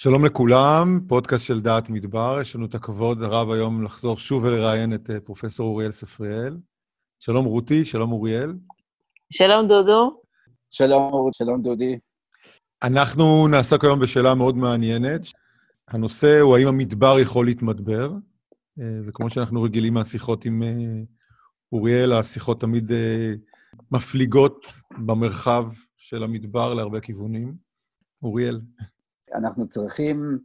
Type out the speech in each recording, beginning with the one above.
שלום לכולם, פודקאסט של דעת מדבר. יש לנו את הכבוד הרב היום לחזור שוב ולראיין את אה, פרופ' אוריאל ספריאל. שלום רותי, שלום אוריאל. שלום דודו. שלום רות, שלום דודי. אנחנו נעסוק היום בשאלה מאוד מעניינת. הנושא הוא האם המדבר יכול להתמדבר, אה, וכמו שאנחנו רגילים מהשיחות עם אה, אוריאל, השיחות תמיד מפליגות במרחב של המדבר להרבה כיוונים. אוריאל. אנחנו צריכים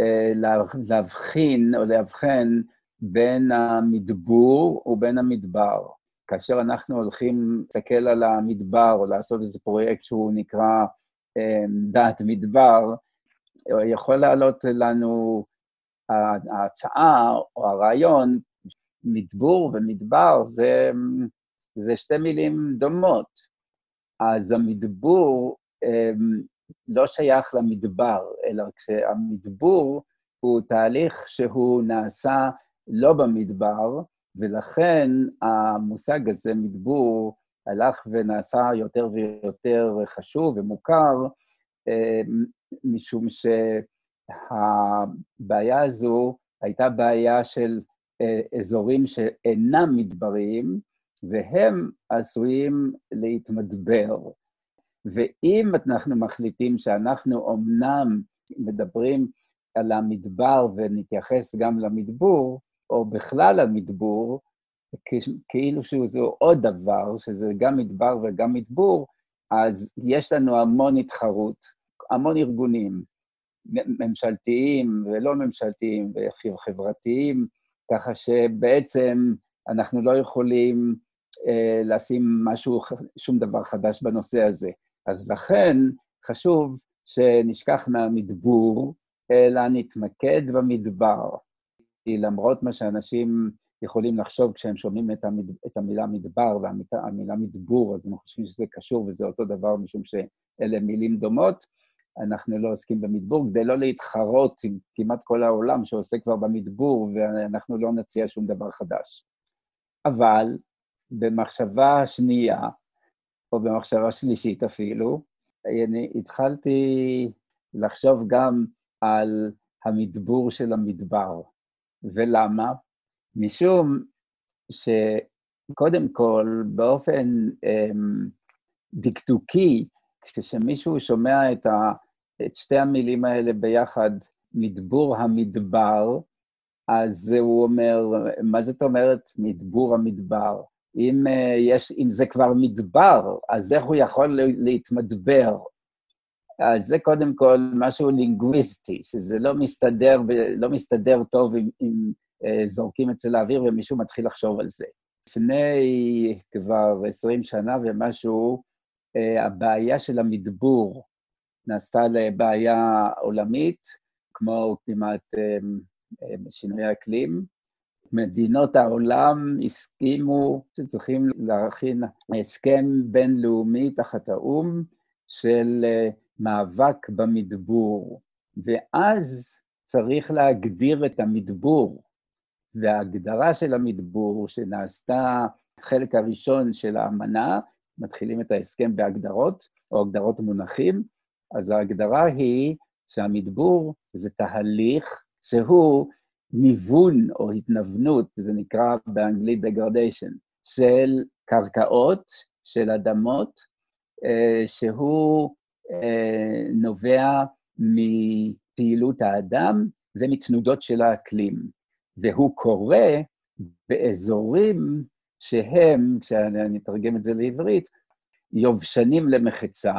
אה, להבחין או לאבחן בין המדבור ובין המדבר. כאשר אנחנו הולכים להסתכל על המדבר או לעשות איזה פרויקט שהוא נקרא אה, דעת מדבר, יכול לעלות לנו ההצעה או הרעיון, מדבור ומדבר זה, זה שתי מילים דומות. אז המדבור אה, לא שייך למדבר, אלא כשהמדבור הוא תהליך שהוא נעשה לא במדבר, ולכן המושג הזה, מדבור, הלך ונעשה יותר ויותר חשוב ומוכר, אה, משום שהבעיה הזו הייתה בעיה של אה, אזורים שאינם מדבריים, והם עשויים להתמדבר. ואם אנחנו מחליטים שאנחנו אמנם מדברים על המדבר ונתייחס גם למדבור, או בכלל המדבור, כאילו שזה עוד דבר, שזה גם מדבר וגם מדבור, אז יש לנו המון התחרות, המון ארגונים, ממשלתיים ולא ממשלתיים וחברתיים, ככה שבעצם אנחנו לא יכולים אה, לשים משהו, שום דבר חדש בנושא הזה. אז לכן חשוב שנשכח מהמדבור, אלא נתמקד במדבר. כי למרות מה שאנשים יכולים לחשוב כשהם שומעים את, המד... את המילה מדבר והמילה מדבור, אז הם חושבים שזה קשור וזה אותו דבר, משום שאלה מילים דומות. אנחנו לא עוסקים במדבור, כדי לא להתחרות עם כמעט כל העולם שעוסק כבר במדבור, ואנחנו לא נציע שום דבר חדש. אבל במחשבה שנייה, או במחשבה שלישית אפילו, אני התחלתי לחשוב גם על המדבור של המדבר. ולמה? משום שקודם כל, באופן אמ, דקדוקי, כשמישהו שומע את, ה, את שתי המילים האלה ביחד, מדבור המדבר, אז הוא אומר, מה זאת אומרת מדבור המדבר? אם, אה, יש, אם זה כבר מדבר, אז איך הוא יכול להתמדבר? אז זה קודם כל משהו לינגוויסטי, שזה לא מסתדר, לא מסתדר טוב אם, אם אה, זורקים את זה לאוויר ומישהו מתחיל לחשוב על זה. לפני כבר עשרים שנה ומשהו, אה, הבעיה של המדבור נעשתה לבעיה עולמית, כמו כמעט שינוי האקלים, מדינות העולם הסכימו שצריכים להכין הסכם בינלאומי תחת האו"ם של אה, מאבק במדבור, ואז צריך להגדיר את המדבור, וההגדרה של המדבור שנעשתה החלק הראשון של האמנה, מתחילים את ההסכם בהגדרות, או הגדרות מונחים, אז ההגדרה היא שהמדבור זה תהליך שהוא ניוון או התנוונות, זה נקרא באנגלית degradation, של קרקעות, של אדמות, אה, שהוא אה, נובע מפעילות האדם ומתנודות של האקלים. והוא קורה באזורים שהם, כשאני אתרגם את זה לעברית, יובשנים למחצה,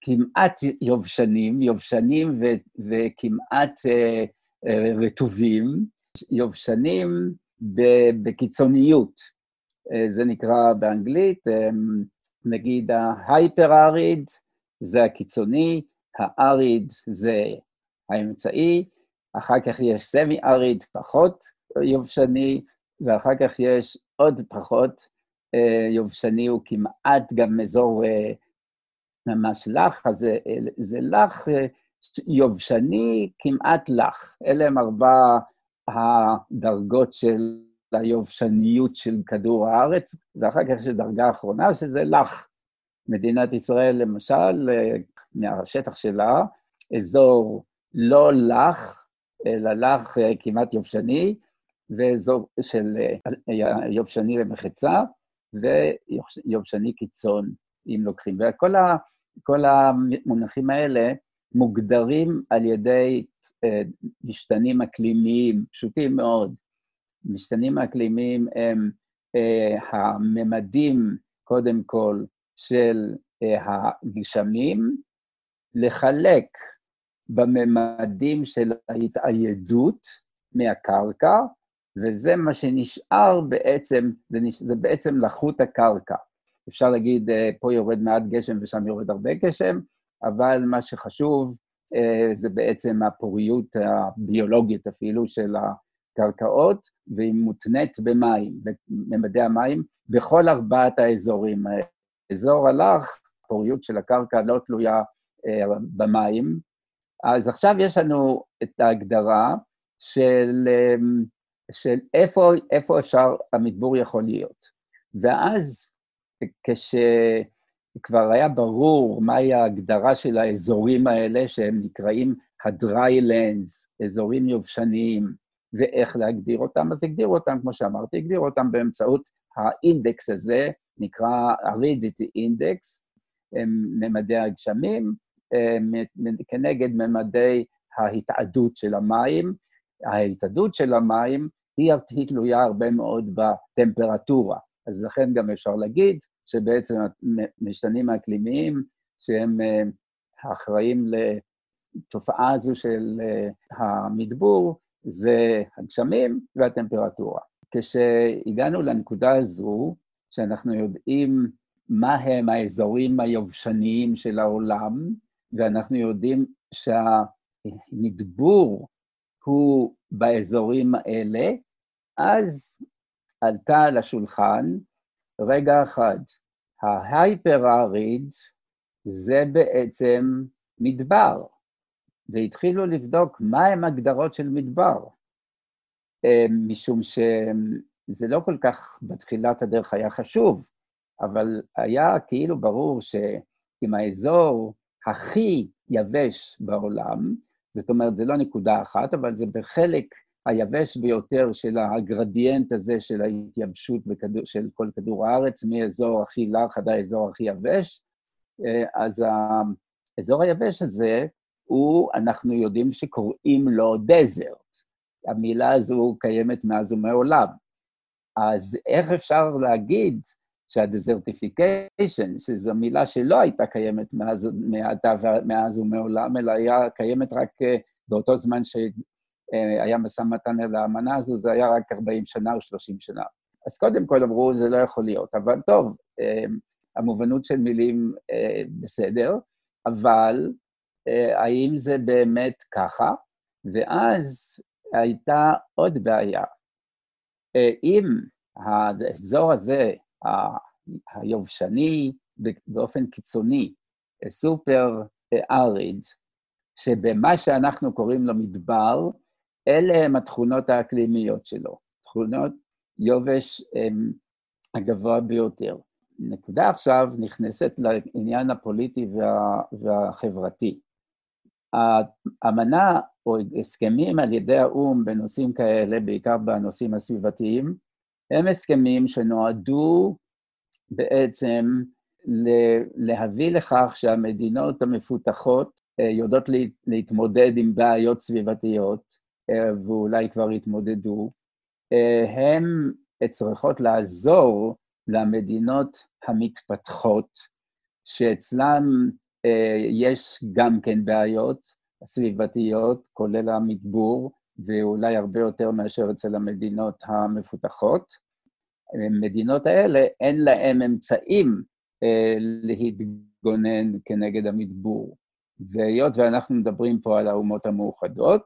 כמעט יובשנים, יובשנים ו- וכמעט uh, uh, רטובים, יובשנים בקיצוניות. אה, זה נקרא באנגלית, אה, נגיד ההייפר-אריד זה הקיצוני, האריד זה האמצעי, אחר כך יש סמי-אריד פחות יובשני, ואחר כך יש עוד פחות אה, יובשני, הוא כמעט גם אזור ממש לח, אז זה, זה לח יובשני כמעט לח. אלה הם ארבע הדרגות של היובשניות של כדור הארץ, ואחר כך יש דרגה אחרונה, שזה לך. מדינת ישראל, למשל, מהשטח שלה, אזור לא לח, אלא לח כמעט יובשני, ואזור של יובשני למחצה, ויובשני קיצון, אם לוקחים. וכל המונחים האלה מוגדרים על ידי משתנים אקלימיים פשוטים מאוד. משתנים אקלימיים הם הממדים, קודם כל, של הגשמים, לחלק בממדים של ההתאיידות מהקרקע, וזה מה שנשאר בעצם, זה, נש... זה בעצם לחות הקרקע. אפשר להגיד, פה יורד מעט גשם ושם יורד הרבה גשם, אבל מה שחשוב זה בעצם הפוריות הביולוגית אפילו של הקרקעות, והיא מותנית במים, בממדי המים, בכל ארבעת האזורים. אזור הלך, הפוריות של הקרקע לא תלויה במים, אז עכשיו יש לנו את ההגדרה של, של איפה, איפה אפשר, המדבור יכול להיות. ואז כשכבר היה ברור מהי ההגדרה של האזורים האלה, שהם נקראים ה-dry lands, אזורים יובשניים, ואיך להגדיר אותם, אז הגדירו אותם, כמו שאמרתי, הגדירו אותם באמצעות האינדקס הזה, נקרא ה-Ridity Index, ממדי הגשמים, כנגד ממדי ההתאדות של המים. ההתאדות של המים היא, היא תלויה הרבה מאוד בטמפרטורה, אז לכן גם אפשר להגיד שבעצם המשתנים האקלימיים, שהם אחראים לתופעה הזו של המדבור, זה הגשמים והטמפרטורה. כשהגענו לנקודה הזו, שאנחנו יודעים מה הם האזורים היובשניים של העולם, ואנחנו יודעים שהמדבור הוא באזורים האלה, אז עלתה על השולחן רגע אחד, ההייפר-אריד זה בעצם מדבר, והתחילו לבדוק מהם הגדרות של מדבר, אה, משום שזה לא כל כך בתחילת הדרך היה חשוב, אבל היה כאילו ברור שאם האזור הכי יבש בעולם, זאת אומרת, זה לא נקודה אחת, אבל זה בחלק היבש ביותר של הגרדיאנט הזה של ההתייבשות בכדור, של כל כדור הארץ, מאזור הכי לח עד האזור הכי יבש. אה, אז האזור היבש הזה, הוא, אנחנו יודעים שקוראים לו desert. המילה הזו קיימת מאז ומעולם. אז איך אפשר להגיד שה desertification, שזו מילה שלא הייתה קיימת מאז, מאז ומעולם, אלא היה קיימת רק אה, באותו זמן שהיה משא ומתן על האמנה הזו, זה היה רק 40 שנה או 30 שנה. אז קודם כל אמרו, זה לא יכול להיות, אבל טוב, אה, המובנות של מילים אה, בסדר, אבל האם זה באמת ככה? ואז הייתה עוד בעיה. אם האזור הזה, היובשני באופן קיצוני, סופר אריד, שבמה שאנחנו קוראים לו מדבר, אלה הם התכונות האקלימיות שלו, תכונות יובש הם הגבוה ביותר. נקודה עכשיו נכנסת לעניין הפוליטי וה, והחברתי. האמנה או הסכמים על ידי האו"ם בנושאים כאלה, בעיקר בנושאים הסביבתיים, הם הסכמים שנועדו בעצם להביא לכך שהמדינות המפותחות אה, יודעות להתמודד עם בעיות סביבתיות, אה, ואולי כבר התמודדו, אה, הן צריכות לעזור למדינות המתפתחות, שאצלן יש גם כן בעיות סביבתיות, כולל המדבור, ואולי הרבה יותר מאשר אצל המדינות המפותחות. המדינות האלה, אין להן אמצעים אה, להתגונן כנגד המדבור. והיות ואנחנו מדברים פה על האומות המאוחדות,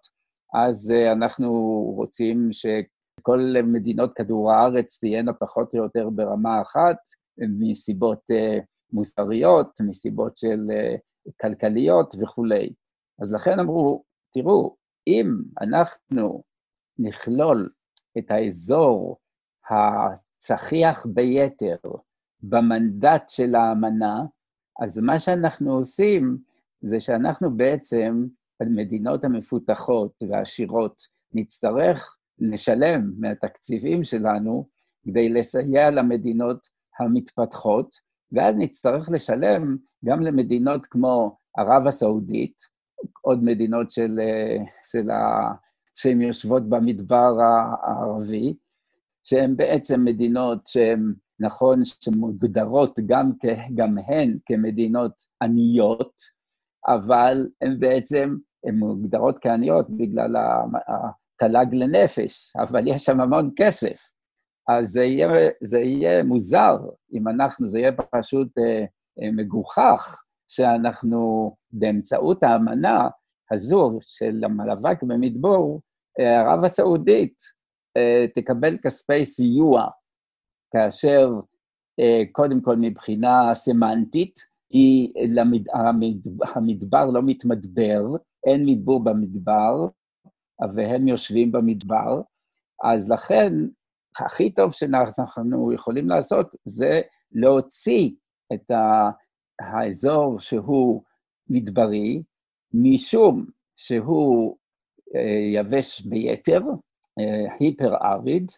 אז אה, אנחנו רוצים שכל מדינות כדור הארץ תהיינה פחות או יותר ברמה אחת, מסיבות אה, מוסריות, מסיבות של אה, כלכליות וכולי. אז לכן אמרו, תראו, אם אנחנו נכלול את האזור הצחיח ביתר במנדט של האמנה, אז מה שאנחנו עושים זה שאנחנו בעצם המדינות המפותחות והעשירות נצטרך לשלם מהתקציבים שלנו כדי לסייע למדינות המתפתחות, ואז נצטרך לשלם גם למדינות כמו ערב הסעודית, עוד מדינות של, של ה... שהן יושבות במדבר הערבי, שהן בעצם מדינות שהן, נכון, שמוגדרות גם, כ, גם הן כמדינות עניות, אבל הן בעצם, הן מוגדרות כעניות בגלל התל"ג לנפש, אבל יש שם המון כסף. אז זה יהיה, זה יהיה מוזר אם אנחנו, זה יהיה פשוט אה, אה, מגוחך שאנחנו באמצעות האמנה הזו של המאבק במדבור, אה, ערב הסעודית אה, תקבל כספי סיוע, כאשר קודם כל מבחינה סמנטית, היא, למד, המדבר לא מתמדבר, אין מדבור במדבר, והם יושבים במדבר, אז לכן הכי טוב שאנחנו יכולים לעשות זה להוציא את האזור שהוא מדברי, משום שהוא אה, יבש ביתר, אה, היפר-אריד.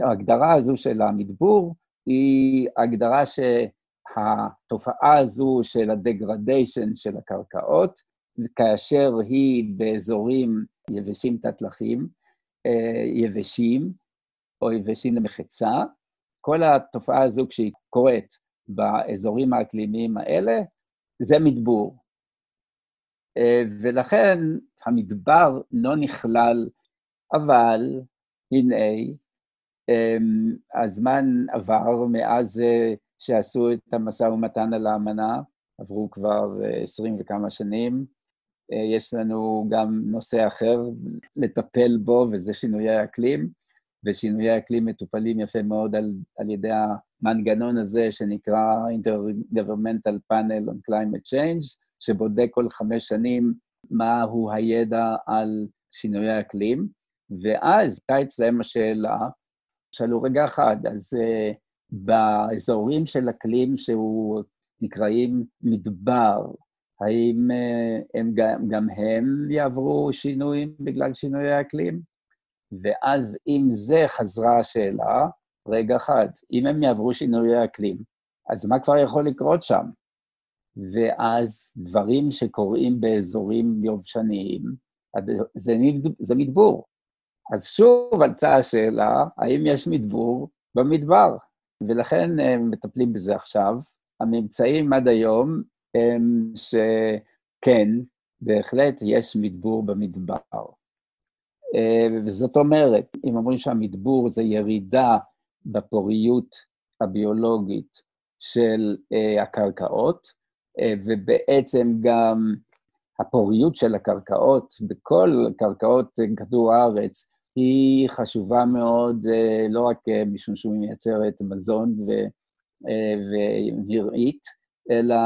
ההגדרה הזו של המדבור היא הגדרה שהתופעה הזו של הדגרדיישן של הקרקעות, כאשר היא באזורים יבשים תת-לחים, אה, יבשים או יבשים למחצה, כל התופעה הזו כשהיא קורית באזורים האקלימיים האלה, זה מדבור. אה, ולכן המדבר לא נכלל, אבל הנה, אמ, הזמן עבר מאז אה, שעשו את המשא ומתן על האמנה, עברו כבר אה, עשרים וכמה שנים. יש לנו גם נושא אחר לטפל בו, וזה שינויי האקלים, ושינויי האקלים מטופלים יפה מאוד על, על ידי המנגנון הזה שנקרא Intergovernmental Panel on Climate Change, שבודק כל חמש שנים מהו הידע על שינויי האקלים, ואז הייתה אצלם השאלה, שאלו רגע אחד, אז uh, באזורים של אקלים שהוא נקראים מדבר, האם uh, הם גם, גם הם יעברו שינויים בגלל שינויי האקלים? ואז אם זה חזרה השאלה, רגע אחד, אם הם יעברו שינויי אקלים, אז מה כבר יכול לקרות שם? ואז דברים שקורים באזורים יובשניים, זה, זה מדבור. אז שוב עלתה השאלה, האם יש מדבור במדבר? ולכן הם מטפלים בזה עכשיו. הממצאים עד היום שכן, בהחלט יש מדבור במדבר. וזאת אומרת, אם אומרים שהמדבור זה ירידה בפוריות הביולוגית של הקרקעות, אה, ובעצם גם הפוריות של הקרקעות בכל קרקעות כדור הארץ היא חשובה מאוד, אה, לא רק אה, משום שהיא מייצרת מזון והרעית, אלא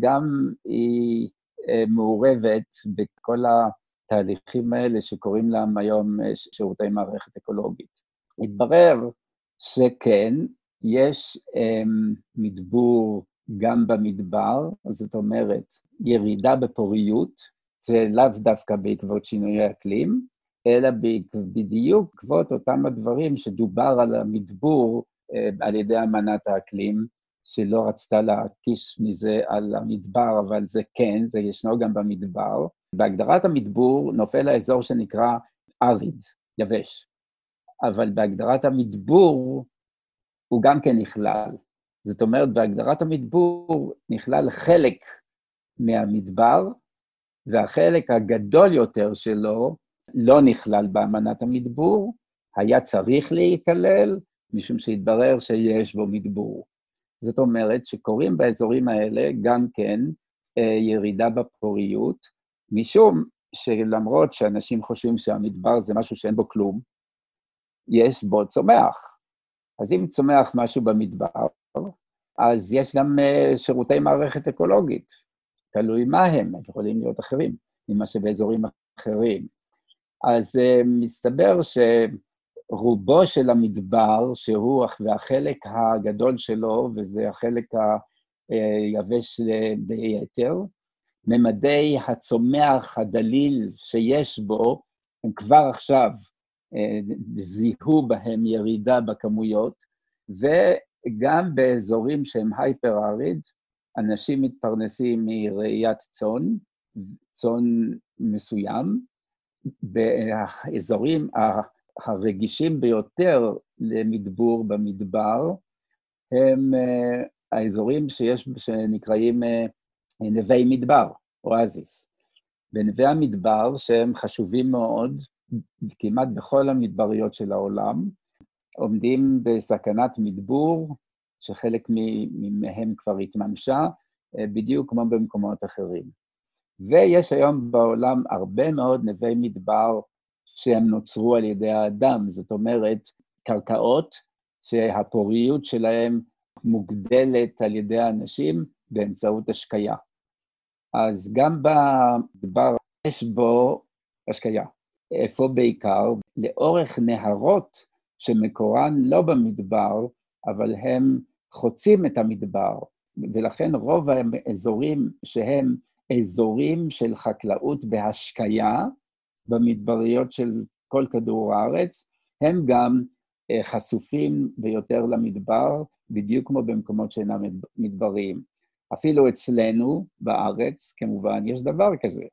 גם היא מעורבת בכל התהליכים האלה שקוראים להם היום שירותי מערכת אקולוגית. התברר שכן, יש מדבור גם במדבר, זאת אומרת, ירידה בפוריות, זה לאו דווקא בעקבות שינויי אקלים, אלא בדיוק בעקבות אותם הדברים שדובר על המדבור אה, על ידי אמנת האקלים, שלא רצתה להקיש מזה על המדבר, אבל זה כן, זה ישנו גם במדבר. בהגדרת המדבור נופל האזור שנקרא אריד, יבש, אבל בהגדרת המדבור הוא גם כן נכלל. זאת אומרת, בהגדרת המדבור נכלל חלק מהמדבר, והחלק הגדול יותר שלו לא נכלל באמנת המדבור, היה צריך להיכלל, משום שהתברר שיש בו מדבור. זאת אומרת שקורים באזורים האלה גם כן אה, ירידה בפוריות, משום שלמרות שאנשים חושבים שהמדבר זה משהו שאין בו כלום, יש בו צומח. אז אם צומח משהו במדבר, אז יש גם uh, שירותי מערכת אקולוגית, תלוי מה הם, הם יכולים להיות אחרים ממה שבאזורים אחרים. אז uh, מסתבר שרובו של המדבר, שהוא, והחלק הגדול שלו, וזה החלק היבש ביתר, ממדי הצומח הדליל שיש בו, הם כבר עכשיו זיהו בהם ירידה בכמויות, וגם באזורים שהם הייפר-אריד, אנשים מתפרנסים מראיית צאן, צאן מסוים, באזורים הרגישים ביותר למדבור במדבר, הם אה, האזורים שיש, שנקראים אה, נווה מדבר, אואזיס. בנווה המדבר, שהם חשובים מאוד כמעט בכל המדבריות של העולם, עומדים בסכנת מדבור, שחלק מהם כבר התממשה, אה, בדיוק כמו במקומות אחרים. ויש היום בעולם הרבה מאוד נווה מדבר שהם נוצרו על ידי האדם, זאת אומרת, קרקעות שהפוריות שלהם מוגדלת על ידי האנשים באמצעות השקיה. אז גם במדבר יש בו השקיה. איפה בעיקר? לאורך נהרות שמקורן לא במדבר, אבל הם חוצים את המדבר, ולכן רוב האזורים שהם אזורים של חקלאות בהשקיה, במדבריות של כל כדור הארץ, הם גם אה, חשופים ביותר למדבר, בדיוק כמו במקומות שאינם מדבריים. אפילו אצלנו בארץ, כמובן, יש דבר כזה.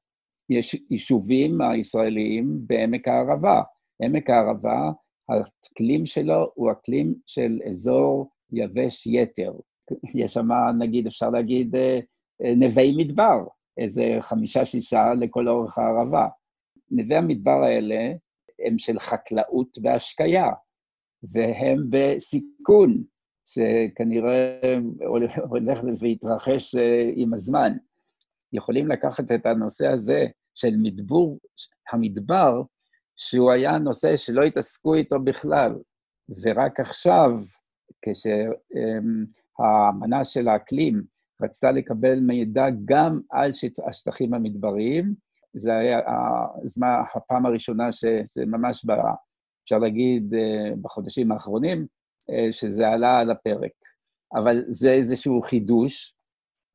יש יישובים הישראליים בעמק הערבה. עמק הערבה, האקלים שלו הוא אקלים של אזור יבש יתר. יש שם, נגיד, אפשר להגיד, אה, אה, נווה מדבר, איזה חמישה-שישה לכל אורך הערבה. נווה המדבר האלה הם של חקלאות והשקיה, והם בסיכון, שכנראה הולך ויתרחש אה, עם הזמן. יכולים לקחת את הנושא הזה של מדבור, המדבר, שהוא היה נושא שלא התעסקו איתו בכלל, ורק עכשיו, כשהאמנה של האקלים רצתה לקבל מידע גם על השטחים המדבריים, זה היה הזמן, הפעם הראשונה שזה ממש, ב, אפשר להגיד, אה, בחודשים האחרונים, אה, שזה עלה על הפרק. אבל זה איזשהו חידוש,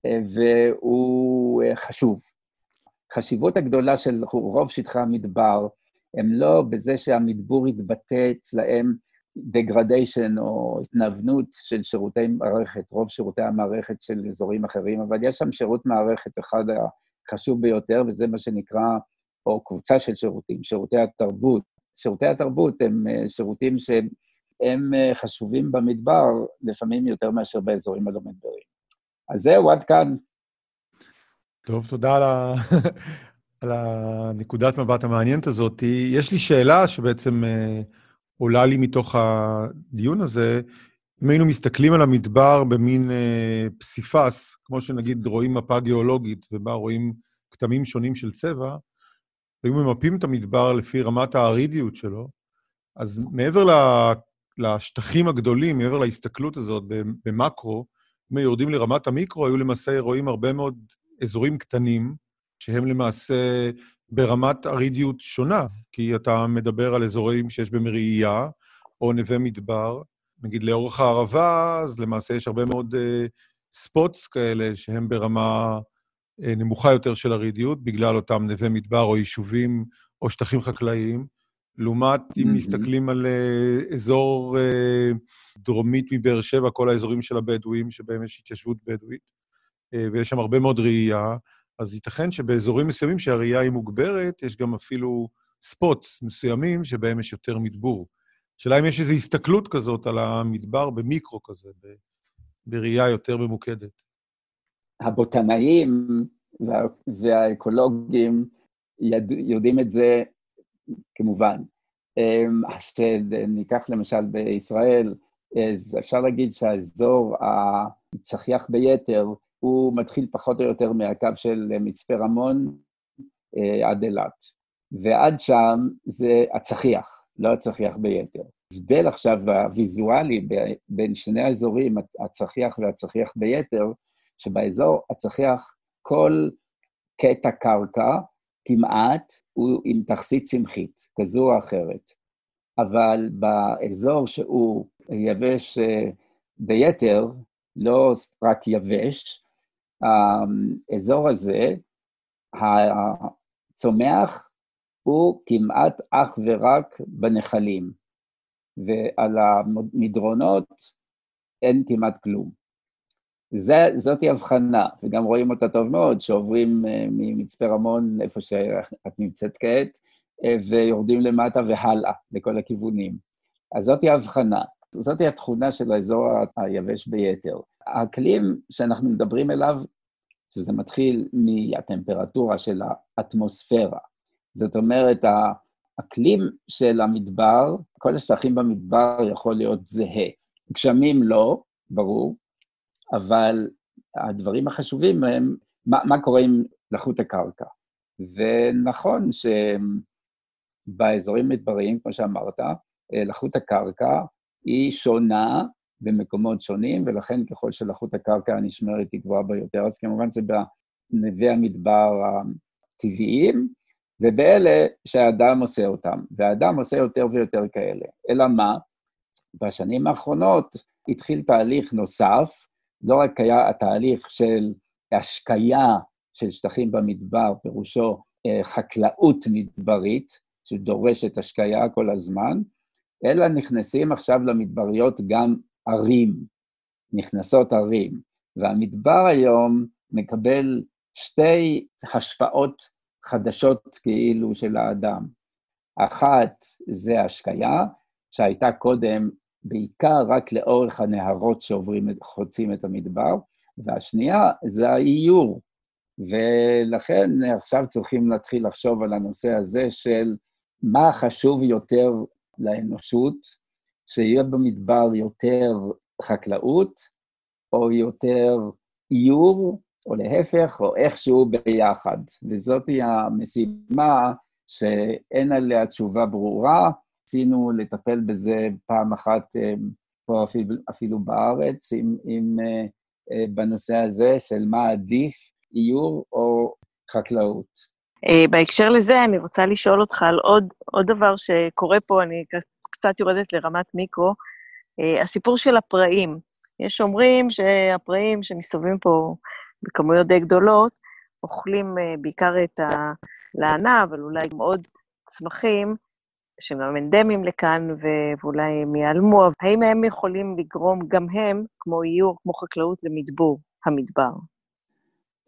אה, והוא חשוב. חשיבות הגדולה של רוב שטחי המדבר, הם לא בזה שהמדבור יתבטא אצלהם דגרדיישן או התנוונות של שירותי מערכת, רוב שירותי המערכת של אזורים אחרים, אבל יש שם שירות מערכת אחד החשוב ביותר, וזה מה שנקרא, או קבוצה של שירותים, שירותי התרבות. שירותי התרבות הם אה, שירותים שהם אה, חשובים במדבר, לפעמים יותר מאשר באזורים הלא מדבריים. אז זהו, עד כאן. טוב, תודה על, ה... על הנקודת מבט המעניינת הזאת. יש לי שאלה שבעצם אה, עולה לי מתוך הדיון הזה. אם היינו מסתכלים על המדבר במין אה, פסיפס, כמו שנגיד רואים מפה גיאולוגית ובה רואים כתמים שונים של צבע, והיו ממפים את המדבר לפי רמת הארידיות שלו, אז מעבר לשטחים הגדולים, מעבר להסתכלות הזאת במקרו, אם יורדים לרמת המיקרו, היו למעשה רואים הרבה מאוד אזורים קטנים, שהם למעשה ברמת ארידיות שונה, כי אתה מדבר על אזורים שיש בהם ראייה, או נווה מדבר. נגיד לאורך הערבה, אז למעשה יש הרבה מאוד uh, ספוטס כאלה שהם ברמה uh, נמוכה יותר של ארידיות, בגלל אותם נווה מדבר או יישובים או שטחים חקלאיים. לעומת, אם mm-hmm. מסתכלים על uh, אזור uh, דרומית מבאר שבע, כל האזורים של הבדואים, שבהם יש התיישבות בדואית, uh, ויש שם הרבה מאוד ראייה, אז ייתכן שבאזורים מסוימים שהראייה היא מוגברת, יש גם אפילו ספוטס מסוימים שבהם יש יותר מדבור. השאלה אם יש איזו הסתכלות כזאת על המדבר במיקרו כזה, בראייה יותר ממוקדת. הבוטנאים והאקולוגים יודעים את זה כמובן. שניקח למשל בישראל, אז אפשר להגיד שהאזור הצחיח ביתר הוא מתחיל פחות או יותר מהקו של מצפה רמון אה, עד אילת. ועד שם זה הצחיח, לא הצחיח ביתר. הבדל עכשיו הוויזואלי בין שני האזורים, הצחיח והצחיח ביתר, שבאזור הצחיח כל קטע קרקע כמעט הוא עם תכסית צמחית, כזו או אחרת. אבל באזור שהוא יבש אה, ביתר, לא רק יבש, האזור הזה הצומח הוא כמעט אך ורק בנחלים, ועל המדרונות אין כמעט כלום. זה, זאתי הבחנה, וגם רואים אותה טוב מאוד, שעוברים uh, ממצפה רמון, איפה שאת נמצאת כעת, uh, ויורדים למטה והלאה, לכל הכיוונים. אז זאתי ההבחנה, זאתי התכונה של האזור היבש ביתר. האקלים שאנחנו מדברים אליו, שזה מתחיל מהטמפרטורה של האטמוספירה. זאת אומרת, האקלים של המדבר, כל השטחים במדבר יכול להיות זהה. גשמים לא, ברור, אבל הדברים החשובים הם מה, מה קורה עם לחות הקרקע. ונכון שבאזורים מדבריים, כמו שאמרת, לחות הקרקע היא שונה במקומות שונים, ולכן ככל שלחות הקרקע נשמרת היא גבוהה ביותר, אז כמובן זה בנווה המדבר הטבעיים, ובאלה שהאדם עושה אותם, והאדם עושה יותר ויותר כאלה. אלא מה? בשנים האחרונות התחיל תהליך נוסף, לא רק היה התהליך של השקיה של שטחים במדבר, פירושו אה, חקלאות מדברית, שדורשת השקיה כל הזמן, אלא נכנסים עכשיו למדבריות גם ערים, נכנסות ערים, והמדבר היום מקבל שתי השפעות חדשות כאילו של האדם. אחת זה השקיה, שהייתה קודם בעיקר רק לאורך הנהרות שעוברים, חוצים את המדבר, והשנייה זה האיור. ולכן עכשיו צריכים להתחיל לחשוב על הנושא הזה של מה חשוב יותר לאנושות, שיהיה במדבר יותר חקלאות, או יותר איור, או להפך, או איכשהו ביחד. וזאתי המשימה שאין עליה תשובה ברורה, רצינו לטפל בזה פעם אחת אה, פה אפילו, אפילו בארץ, עם, עם, אה, אה, בנושא הזה של מה עדיף, איור או חקלאות. בהקשר לזה, אני רוצה לשאול אותך על עוד, עוד דבר שקורה פה, אני קצת יורדת לרמת מיקרו, הסיפור של הפראים. יש אומרים שהפראים שמסתובבים פה בכמויות די גדולות, אוכלים בעיקר את הלענה, אבל אולי גם עוד צמחים, שהם אנדמיים לכאן, ואולי הם ייעלמו, האם הם יכולים לגרום גם הם, כמו איור, כמו חקלאות, למדבור המדבר?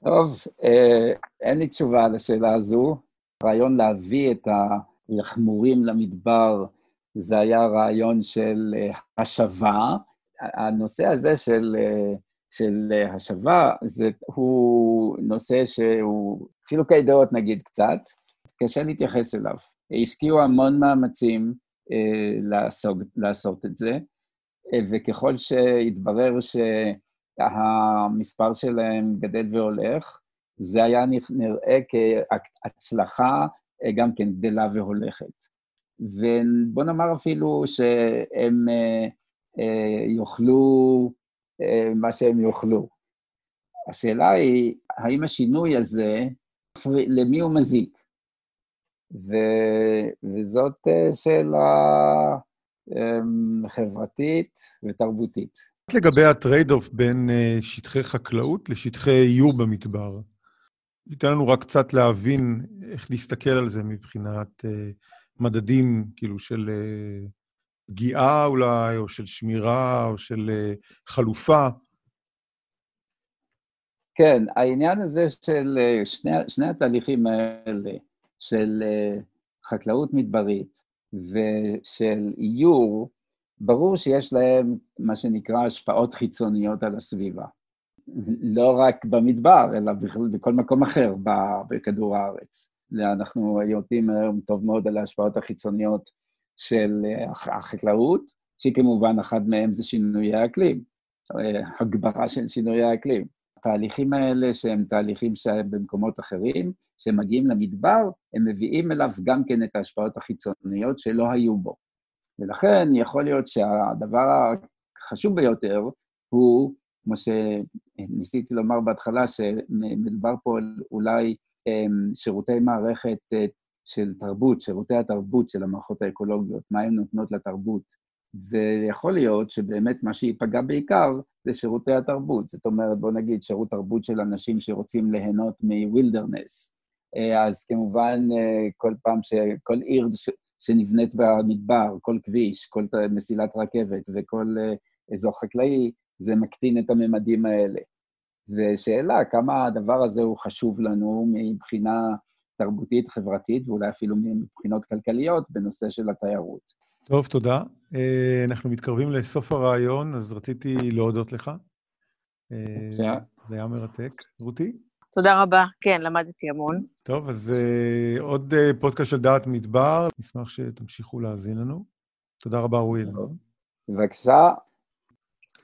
טוב, אה, אין לי תשובה לשאלה הזו. הרעיון להביא את הלחמורים למדבר, זה היה רעיון של אה, השבה. הנושא הזה של, אה, של השבה, זה, הוא נושא שהוא חילוקי דעות נגיד קצת, קשה להתייחס אליו. השקיעו המון מאמצים אה, לעשות, לעשות את זה, אה, וככל שהתברר שהמספר שלהם גדל והולך, זה היה נראה כהצלחה אה, גם כן גדלה והולכת. ובוא נאמר אפילו שהם אה, אה, יאכלו אה, מה שהם יאכלו. השאלה היא, האם השינוי הזה, למי הוא מזיק? ו, וזאת אה, שאלה אמ, חברתית ותרבותית. לגבי ה trade-off בין אה, שטחי חקלאות לשטחי עיור במדבר, ניתן לנו רק קצת להבין איך להסתכל על זה מבחינת אה, מדדים, כאילו, של פגיעה אולי, או של שמירה, או של חלופה. כן, העניין הזה של שני, שני התהליכים האלה, של אה, חקלאות מדברית ושל איור, ברור שיש להם מה שנקרא השפעות חיצוניות על הסביבה. לא רק במדבר, אלא בכלל בכל מקום אחר בכדור הארץ. אנחנו יודעים היום טוב מאוד על ההשפעות החיצוניות של אה, החקלאות, שכמובן אחד מהם זה שינויי האקלים, אה, הגברה של שינויי האקלים. התהליכים האלה, שהם תהליכים שבמקומות אחרים, כשהם מגיעים למדבר, הם מביאים אליו גם כן את ההשפעות החיצוניות שלא היו בו. ולכן יכול להיות שהדבר החשוב ביותר הוא, כמו שניסיתי לומר בהתחלה, שמדובר פה אולי אמ, שירותי מערכת אה, של תרבות, שירותי התרבות של המערכות האקולוגיות, מה הן נותנות לתרבות. ויכול להיות שבאמת מה שייפגע בעיקר זה שירותי התרבות. זאת אומרת, בוא נגיד שירות תרבות של אנשים שרוצים ליהנות מ wilderness, אז כמובן, כל פעם שכל עיר שנבנית במדבר, כל כביש, כל מסילת רכבת וכל אזור חקלאי, זה מקטין את הממדים האלה. ושאלה, כמה הדבר הזה הוא חשוב לנו מבחינה תרבותית, חברתית, ואולי אפילו מבחינות כלכליות בנושא של התיירות. טוב, תודה. אה, אנחנו מתקרבים לסוף הרעיון, אז רציתי להודות לך. אה, זה היה מרתק. רותי? תודה רבה. כן, למדתי המון. טוב, אז uh, עוד uh, פודקאסט של דעת מדבר, נשמח שתמשיכו להאזין לנו. תודה רבה, וויל. בבקשה.